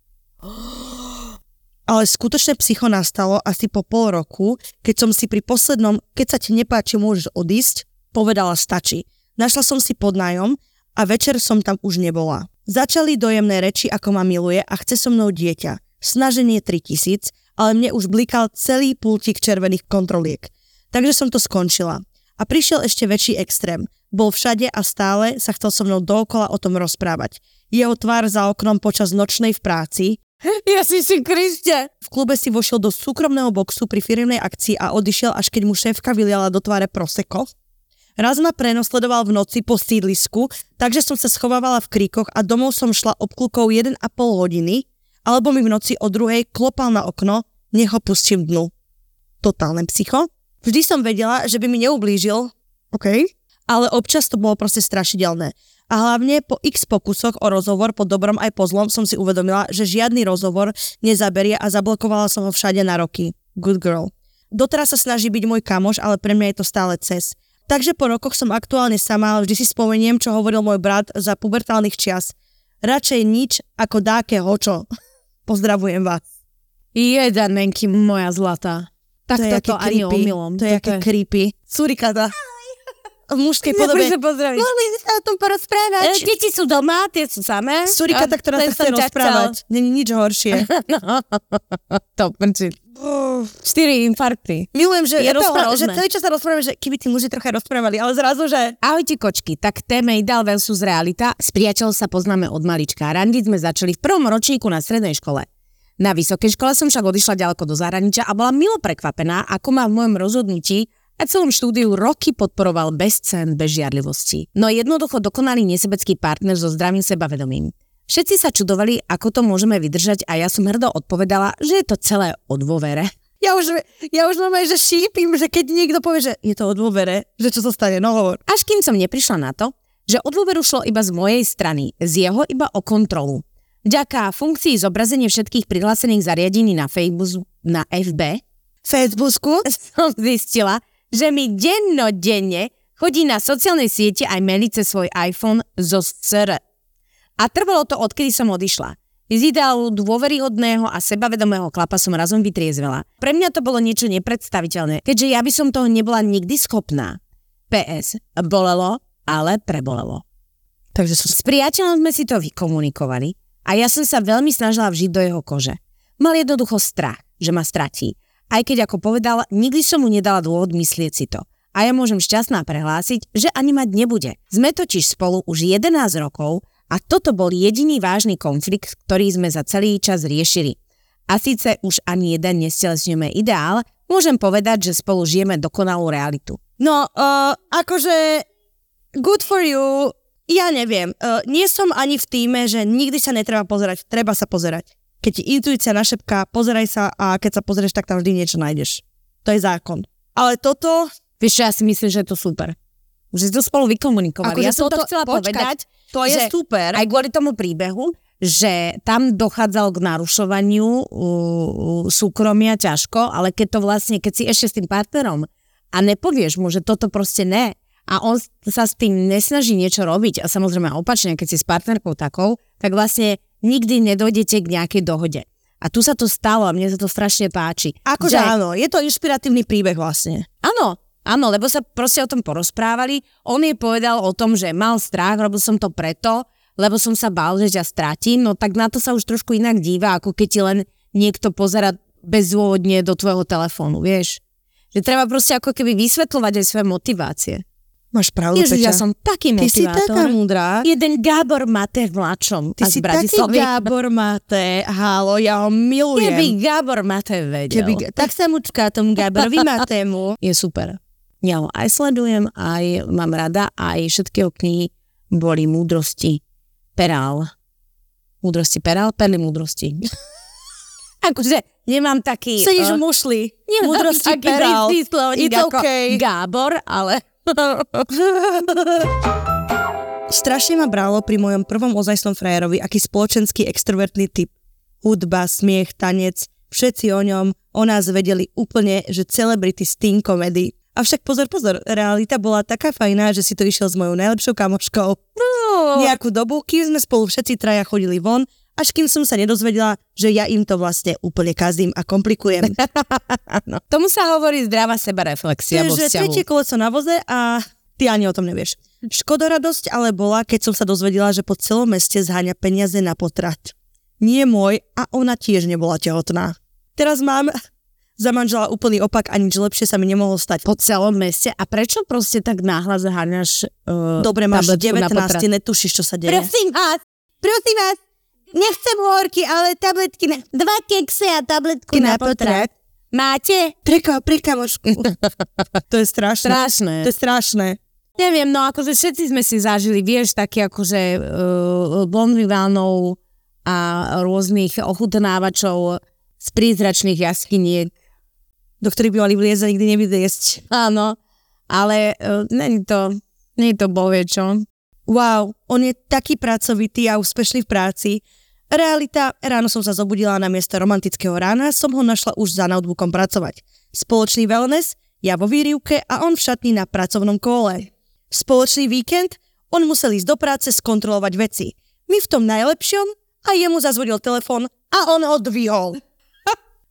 Ale skutočné psycho nastalo asi po pol roku, keď som si pri poslednom, keď sa ti nepáči, môžeš odísť, povedala stačí. Našla som si podnájom a večer som tam už nebola. Začali dojemné reči, ako ma miluje a chce so mnou dieťa. Snaženie 3000, ale mne už blikal celý pultík červených kontroliek. Takže som to skončila. A prišiel ešte väčší extrém. Bol všade a stále sa chcel so mnou dookola o tom rozprávať. Jeho tvár za oknom počas nočnej v práci, (laughs) Ja si si Kriste. v klube si vošiel do súkromného boxu pri firmnej akcii a odišiel, až keď mu šéfka vyliala do tváre proseko. Raz ma prenosledoval v noci po sídlisku, takže som sa schovávala v kríkoch a domov som šla obklukou 1,5 hodiny, alebo mi v noci o druhej klopal na okno, nech ho pustím dnu. Totálne psycho. Vždy som vedela, že by mi neublížil, OK, ale občas to bolo proste strašidelné. A hlavne po x pokusoch o rozhovor po dobrom aj po zlom som si uvedomila, že žiadny rozhovor nezaberie a zablokovala som ho všade na roky. Good girl. Doteraz sa snaží byť môj kamoš, ale pre mňa je to stále cez. Takže po rokoch som aktuálne sama, ale vždy si spomeniem, čo hovoril môj brat za pubertálnych čias. Radšej nič ako dáke hočo. (laughs) Pozdravujem vás. Jeden menky, moja zlatá. Tak to je toto aké ani omylom. To je aké creepy. Surikata. V mužskej podobe. pozdraviť. Mohli by sa o tom porozprávať. E, deti sú doma, tie sú samé. Surikata, ktorá sa chce rozprávať. Není nič horšie. (laughs) To prči. Štyri infarkty. Milujem, že, Je to rozpráva, že celý čas sa rozprávame, že keby tí muži trocha rozprávali, ale zrazu, že Ahojte kočky, tak téme Ideal versus realita. S priateľom sa poznáme od malička. Randiť sme začali v prvom ročníku na strednej škole. Na vysokej škole som však odišla ďaleko do zahraničia a bola milo prekvapená, ako ma v mojom rozhodnutí a celom štúdiu roky podporoval bez cen, bez žiadlivosti. No jednoducho dokonalý nesebecký partner so zdravým sebavedomím. Všetci sa čudovali, ako to môžeme vydržať a ja som hrdo odpovedala, že je to celé o dôvere. ja už, ja už normálne, že šípim, že keď niekto povie, že je to o dôvere, že čo sa stane, no hovor. Až kým som neprišla na to, že o dôveru šlo iba z mojej strany, z jeho iba o kontrolu. Vďaka funkcii zobrazenie všetkých prihlásených zariadení na Facebook, na FB, Facebooku? (laughs) som zistila, že mi dennodenne chodí na sociálnej siete aj cez svoj iPhone zo SR. A trvalo to, odkedy som odišla. Z ideálu dôveryhodného a sebavedomého chlapa som razom vytriezvela. Pre mňa to bolo niečo nepredstaviteľné, keďže ja by som toho nebola nikdy schopná. PS. Bolelo, ale prebolelo. Takže som... S priateľom sme si to vykomunikovali a ja som sa veľmi snažila vžiť do jeho kože. Mal jednoducho strach, že ma stratí. Aj keď, ako povedal, nikdy som mu nedala dôvod myslieť si to. A ja môžem šťastná prehlásiť, že ani mať nebude. Sme totiž spolu už 11 rokov a toto bol jediný vážny konflikt, ktorý sme za celý čas riešili. A síce už ani jeden nestelesňujeme ideál, môžem povedať, že spolu žijeme dokonalú realitu. No, uh, akože good for you, ja neviem. Uh, nie som ani v týme, že nikdy sa netreba pozerať, treba sa pozerať. Keď ti intuícia našepká, pozeraj sa a keď sa pozrieš, tak tam vždy niečo nájdeš. To je zákon. Ale toto, Vieš, ja si myslím, že je to super. Že to spolu vykomunikovali. Akože ja som to chcela počkať, povedať, to je super. aj kvôli tomu príbehu, že tam dochádzalo k narušovaniu uh, súkromia ťažko, ale keď to vlastne, keď si ešte s tým partnerom a nepovieš mu, že toto proste ne, a on sa s tým nesnaží niečo robiť a samozrejme opačne, keď si s partnerkou takou, tak vlastne nikdy nedojdete k nejakej dohode. A tu sa to stalo a mne sa to strašne páči. akože Že- áno, je to inšpiratívny príbeh vlastne. Áno, áno, lebo sa proste o tom porozprávali. On jej povedal o tom, že mal strach, robil som to preto, lebo som sa bál, že ťa stratím. No tak na to sa už trošku inak díva, ako keď ti len niekto pozera bezdôvodne do tvojho telefónu, vieš. Že treba proste ako keby vysvetľovať aj svoje motivácie. Máš pravdu, Ježiš, ja Peťa. som taký Ty si taká motivátor. múdra. Jeden Gábor Mate vláčom Ty a z si taký. Gábor Mate, halo, ja ho milujem. Keby Gábor Mate vedel. Keby, tak sa mučká tomu Gáborovi (laughs) Matému. je super. Ja ho aj sledujem, aj mám rada, aj všetky jeho knihy boli múdrosti Perál. Múdrosti Perál, perly múdrosti. (laughs) akože nemám taký... Sedíš eh, v mušli. nemám Múdrosti perál. It's okay. Gábor, ale... (laughs) Strašne ma bralo pri mojom prvom ozajstnom frajerovi, aký spoločenský extrovertný typ. Hudba, smiech, tanec, všetci o ňom, o nás vedeli úplne, že celebrity sting comedy. Avšak pozor, pozor, realita bola taká fajná, že si to išiel s mojou najlepšou kamoškou. No, Nejakú dobu, kým sme spolu všetci traja chodili von až kým som sa nedozvedela, že ja im to vlastne úplne kazím a komplikujem. (laughs) No. Tomu sa hovorí zdravá sebareflexia vo vzťahu. tretie koleso na voze a ty ani o tom nevieš. Škodoradosť ale bola, keď som sa dozvedela, že po celom meste zháňa peniaze na potrat. Nie môj a ona tiež nebola tehotná. Teraz mám za manžela úplný opak a nič lepšie sa mi nemohlo stať. po celom meste. A prečo proste tak náhla zaháňaš uh, Dobre, máš tabletku na 19, potrat? ty netušíš, čo sa deje. Prosím vás, prosím vás, nechcem horky, ale tabletky na... Dva keksy a tabletku na potrat. Máte? Treka, pri kamošku. to je strašné. Strašné. To je strašné. Neviem, no akože všetci sme si zažili, vieš, také akože uh, bonvivánov a rôznych ochutnávačov z prízračných jaskyniek. Do ktorých by mali vliezť a nikdy nevyliesť. Áno, ale uh, není to, není to bovie čo. Wow, on je taký pracovitý a úspešný v práci. Realita, ráno som sa zobudila na miesto romantického rána, som ho našla už za notebookom pracovať. Spoločný wellness, ja vo výrivke a on v šatni na pracovnom kole. Spoločný víkend, on musel ísť do práce skontrolovať veci. My v tom najlepšom a jemu zazvodil telefón a on ho dvihol.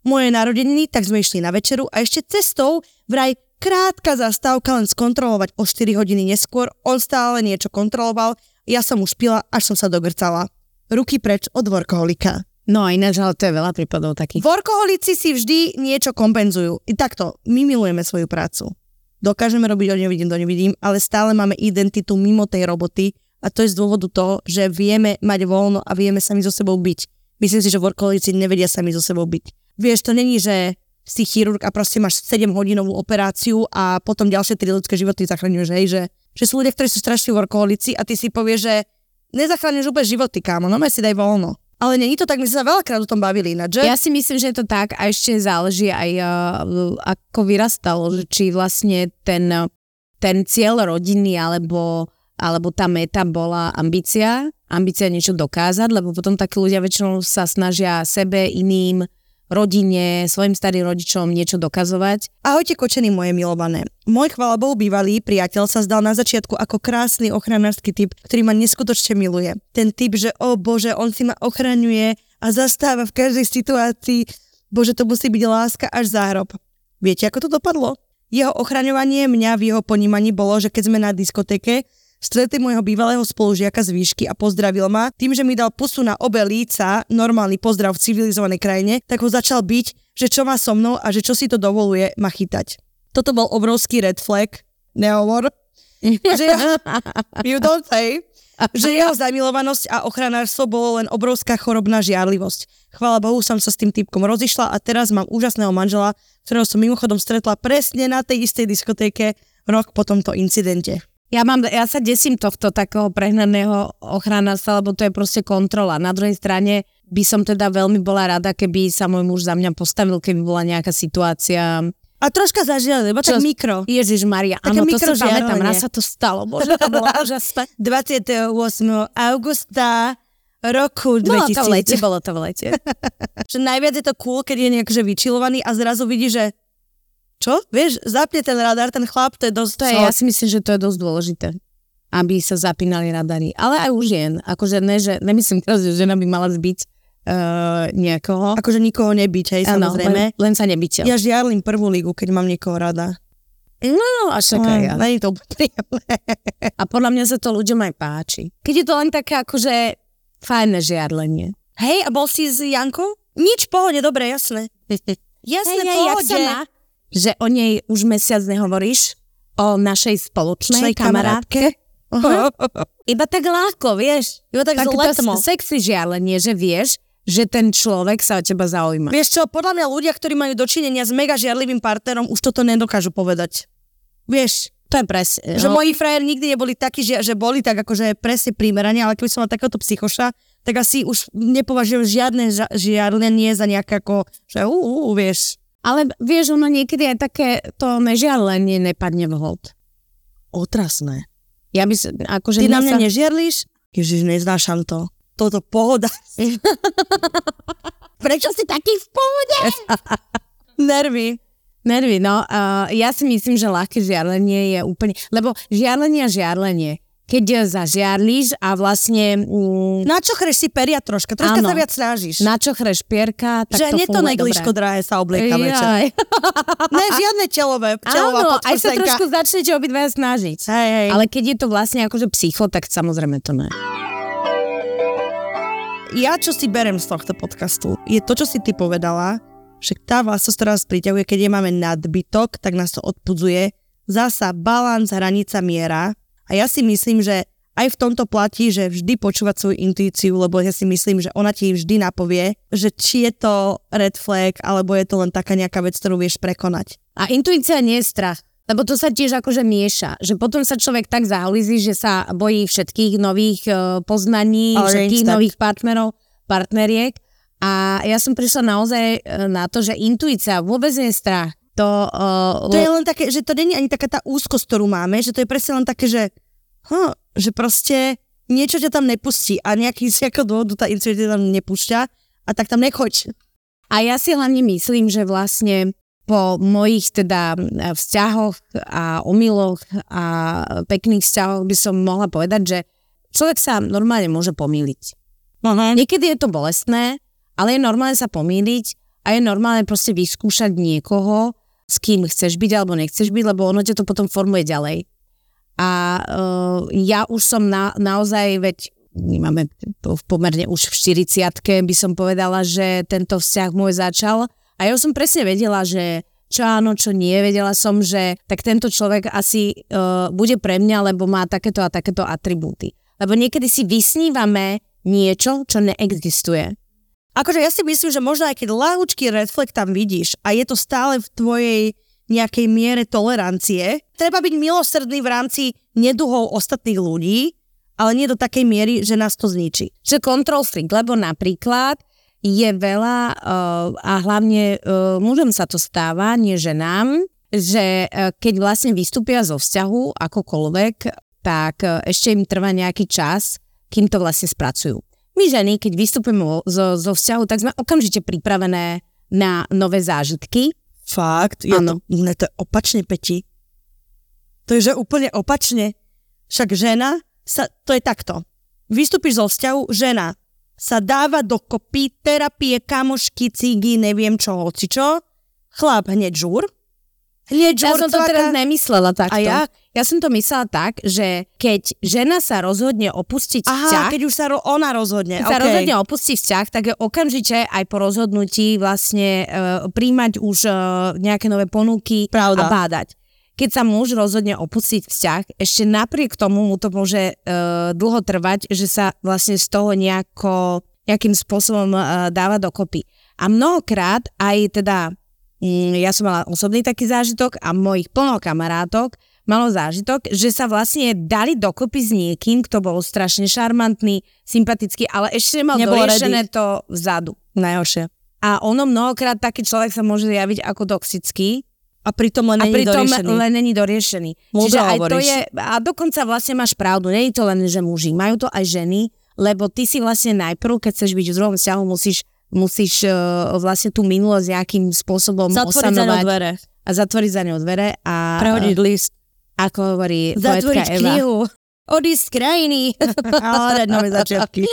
Moje narodeniny, tak sme išli na večeru a ešte cestou vraj krátka zastávka len skontrolovať o 4 hodiny neskôr, on stále niečo kontroloval, ja som už pila, až som sa dogrcala. Ruky preč od workoholika. No a ináč, ale to je veľa prípadov takých. Workoholici si vždy niečo kompenzujú. I takto, my milujeme svoju prácu. Dokážeme robiť, o nevidím, do nevidím, ale stále máme identitu mimo tej roboty a to je z dôvodu toho, že vieme mať voľno a vieme sami so sebou byť. Myslím si, že workoholici nevedia sami so sebou byť. Vieš, to není, že si chirurg a proste máš 7 hodinovú operáciu a potom ďalšie 3 ľudské životy zachraňuješ, hej, že, že sú ľudia, ktorí sú strašní workoholici a ty si povieš, že nezachrániš úplne životy, kámo, no si daj voľno. Ale není to tak, my sme sa veľakrát o tom bavili ináč, že? Ja si myslím, že je to tak a ešte záleží aj uh, ako vyrastalo, že či vlastne ten, ten cieľ rodiny alebo, alebo tá meta bola ambícia, ambícia niečo dokázať, lebo potom takí ľudia väčšinou sa snažia sebe, iným, rodine, svojim starým rodičom niečo dokazovať. Ahojte kočení moje milované. Môj chvála Bohu bývalý priateľ sa zdal na začiatku ako krásny ochranársky typ, ktorý ma neskutočne miluje. Ten typ, že o bože, on si ma ochraňuje a zastáva v každej situácii. Bože, to musí byť láska až za hrob. Viete, ako to dopadlo? Jeho ochraňovanie mňa v jeho ponímaní bolo, že keď sme na diskotéke, stretli môjho bývalého spolužiaka z výšky a pozdravil ma. Tým, že mi dal pusu na obe líca, normálny pozdrav v civilizovanej krajine, tak ho začal byť, že čo má so mnou a že čo si to dovoluje ma chytať. Toto bol obrovský red flag, nehovor, (laughs) že ja, you don't say, že jeho zamilovanosť a ochranárstvo bolo len obrovská chorobná žiarlivosť. Chvála Bohu som sa s tým typkom rozišla a teraz mám úžasného manžela, ktorého som mimochodom stretla presne na tej istej diskotéke rok po tomto incidente. Ja, mám, ja sa desím tohto takého prehnaného ochránarstva, lebo to je proste kontrola. Na druhej strane by som teda veľmi bola rada, keby sa môj muž za mňa postavil, keby bola nejaká situácia. A troška zažiarli, lebo tak mikro. Ježiš Maria, Také áno, to mikrožiarenie. pamätám, raz sa to stalo, bože, to bolo (laughs) úžasné. 28. augusta roku Bolo 2000. to v lete, bolo to v lete. (laughs) najviac je to cool, keď je nejak vyčilovaný a zrazu vidí, že čo? Vieš, zapne ten radar, ten chlap, to je dosť... To je, ja si myslím, že to je dosť dôležité aby sa zapínali radary. Ale aj u žien. Akože ne, že, nemyslím teraz, že žena by mala zbiť uh, niekoho. Akože nikoho nebyť, hej, Áno, samozrejme. len, len sa nebyť. Ja žiarlim prvú ligu, keď mám niekoho rada. No, až taká ja. Není to príjemné. (laughs) A podľa mňa sa to ľuďom aj páči. Keď je to len také akože fajné žiarlenie. Hej, a bol si s Jankou? Nič, pohode, dobre, jasné. (laughs) Jasné, Hej, hej, jak pohode. sa má? Že o nej už mesiac nehovoríš? O našej spoločnej Čnej kamarátke? kamarátke? Iba tak ľahko, vieš? Jo, tak, tak letmo. sexy žiarenie, že vieš, že ten človek sa o teba zaujíma. Vieš čo, podľa mňa ľudia, ktorí majú dočinenia s mega žiarlivým partnerom, už toto nedokážu povedať. Vieš, To je presne. že no. moji frajeri nikdy neboli takí, že, že boli tak akože presne primerane, ale keby som mal takéhoto psychoša, tak asi už nepovažujem žiadne ža- žiarlenie za nejaké ako, že ú, ú, vieš. Ale vieš, ono niekedy aj také to nežiarlenie nepadne vhod. Otrasné. Ja by som, akože... Ty na mňa sa... nežiarliš? Ježiš, neznášam to. Toto pohoda. (laughs) Prečo si taký v pohode? (laughs) Nervy. Nervy, no. Uh, ja si myslím, že ľahké žiarlenie je úplne... Lebo žiarlenie a žiarlenie. Keď zažiarliš a vlastne... Mm, Na čo chreš si peria troška? Troška Áno. sa viac snažíš. na čo chreš pierka, tak že to funguje negliško drahé sa oblieka večer. (laughs) Ne, žiadne telové, telová Áno, aj sa trošku začnete obidvaja snažiť. Hej, hej. Ale keď je to vlastne akože psycho, tak samozrejme to ne. ja, čo si berem z tohto podcastu, je to, čo si ty povedala, že tá vlastnosť, ktorá nás priťahuje, keď je máme nadbytok, tak nás to odpudzuje. Zasa balans, hranica, miera. A ja si myslím, že aj v tomto platí, že vždy počúvať svoju intuíciu, lebo ja si myslím, že ona ti vždy napovie, že či je to red flag, alebo je to len taká nejaká vec, ktorú vieš prekonať. A intuícia nie je strach. Lebo to sa tiež akože mieša. Že potom sa človek tak zahlizí, že sa bojí všetkých nových uh, poznaní, Ale všetkých nových partnerov, partneriek. A ja som prišla naozaj e, na to, že intuícia vôbec nie je strach. To, uh, To je len také, že to není ani taká tá úzkosť, ktorú máme, že to je presne len také, že, huh, že proste niečo ťa tam nepustí a nejaký z nejakého dôvodu tá intuícia tam nepúšťa a tak tam nechoď. A ja si hlavne myslím, že vlastne po mojich teda e, vzťahoch a omyloch a pekných vzťahoch by som mohla povedať, že človek sa normálne môže pomýliť. Aha. Niekedy je to bolestné, ale je normálne sa pomýliť a je normálne proste vyskúšať niekoho, s kým chceš byť alebo nechceš byť, lebo ono ťa to potom formuje ďalej. A uh, ja už som na, naozaj, veď my máme pomerne už v 40 by som povedala, že tento vzťah môj začal a ja už som presne vedela, že čo áno, čo nie. Vedela som, že tak tento človek asi uh, bude pre mňa, lebo má takéto a takéto atribúty. Lebo niekedy si vysnívame niečo, čo neexistuje. Akože ja si myslím, že možno aj keď lahúčky red flag tam vidíš a je to stále v tvojej nejakej miere tolerancie, treba byť milosrdný v rámci neduhov ostatných ľudí, ale nie do takej miery, že nás to zničí. Že control freak, lebo napríklad je veľa uh, a hlavne uh, mužom sa to stáva, nie ženám, že uh, keď vlastne vystúpia zo vzťahu akokoľvek, tak uh, ešte im trvá nejaký čas, kým to vlastne spracujú. My ženy, keď vystúpime vo- zo, zo vzťahu, tak sme okamžite pripravené na nové zážitky. Fakt? Je Áno. to, ne, to je opačne, Peti. To je, že úplne opačne. Však žena, sa, to je takto. Vystúpiš zo vzťahu, žena sa dáva dokopy terapie, kamošky, cigy, neviem čo, hoci čo. Chlap hneď žúr. Hneď Ja žúr, som to teraz nemyslela takto. A jak? Ja som to myslela tak, že keď žena sa rozhodne opustiť Aha, vzťah, keď už sa ro- ona rozhodne. Sa okay. rozhodne opustiť vzťah, tak je okamžite aj po rozhodnutí vlastne uh, príjmať už uh, nejaké nové ponuky Pravda. a bádať. Keď sa muž rozhodne opustiť vzťah, ešte napriek tomu mu to môže uh, dlho trvať, že sa vlastne z toho nejako, nejakým spôsobom uh, dáva dokopy. A mnohokrát aj teda, mm, ja som mala osobný taký zážitok a mojich plno kamarátok malo zážitok, že sa vlastne dali dokopy s niekým, kto bol strašne šarmantný, sympatický, ale ešte nemal Nebol doriešené to vzadu. Najhoršie. A ono mnohokrát taký človek sa môže javiť ako toxický A pritom len a není pritom doriešený. len není doriešený. Múdro Čiže aj to je, a dokonca vlastne máš pravdu, není to len, že muži, majú to aj ženy, lebo ty si vlastne najprv, keď chceš byť v druhom vzťahu, musíš, musíš uh, vlastne tú minulosť nejakým spôsobom Zatvoriť za ňou osanovať dvere. a zatvoriť za ňou dvere a Prehodiť list. Ako hovorí Zatvoriť Eva. knihu. Odísť z krajiny. (laughs) Ale nové začiatky.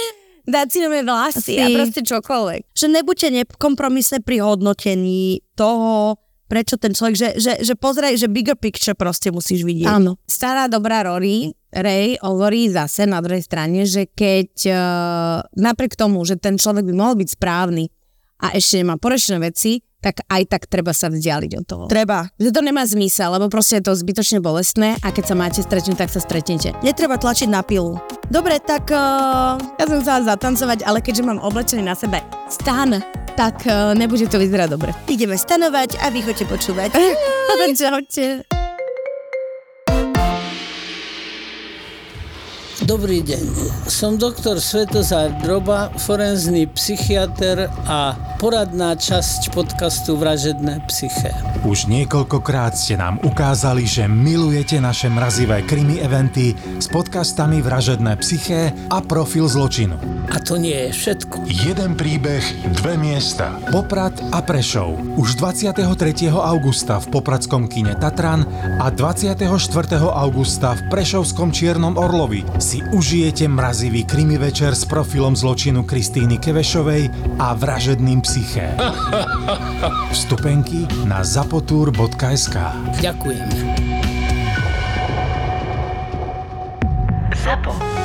Dať si nové vlasy a proste čokoľvek. že nebuďte nekompromisné pri hodnotení toho, prečo ten človek, že, že, že pozraj, že bigger picture proste musíš vidieť. Áno. Stará dobrá Rory, Ray hovorí zase na druhej strane, že keď uh, napriek tomu, že ten človek by mohol byť správny a ešte nemá porešené veci, tak aj tak treba sa vzdialiť od toho. Treba. Že to nemá zmysel, lebo proste je to zbytočne bolestné a keď sa máte stretnúť, tak sa stretnete. Netreba tlačiť na pilu. Dobre, tak uh, Ja som chcela zatancovať, ale keďže mám oblečený na sebe stan, tak uh, nebude to vyzerať dobre. ideme stanovať a vy chodte počúvať. (laughs) Čaute. Dobrý deň, som doktor Svetozár Droba, forenzný psychiatr a poradná časť podcastu Vražedné psyché. Už niekoľkokrát ste nám ukázali, že milujete naše mrazivé krimi eventy s podcastami Vražedné psyché a Profil zločinu. A to nie je všetko. Jeden príbeh, dve miesta. Poprad a Prešov. Už 23. augusta v Popradskom kine Tatran a 24. augusta v Prešovskom Čiernom Orlovi si si užijete mrazivý krimi večer s profilom zločinu Kristýny Kevešovej a vražedným psyché. (laughs) Vstupenky na zapotur.sk Ďakujem. Zapo.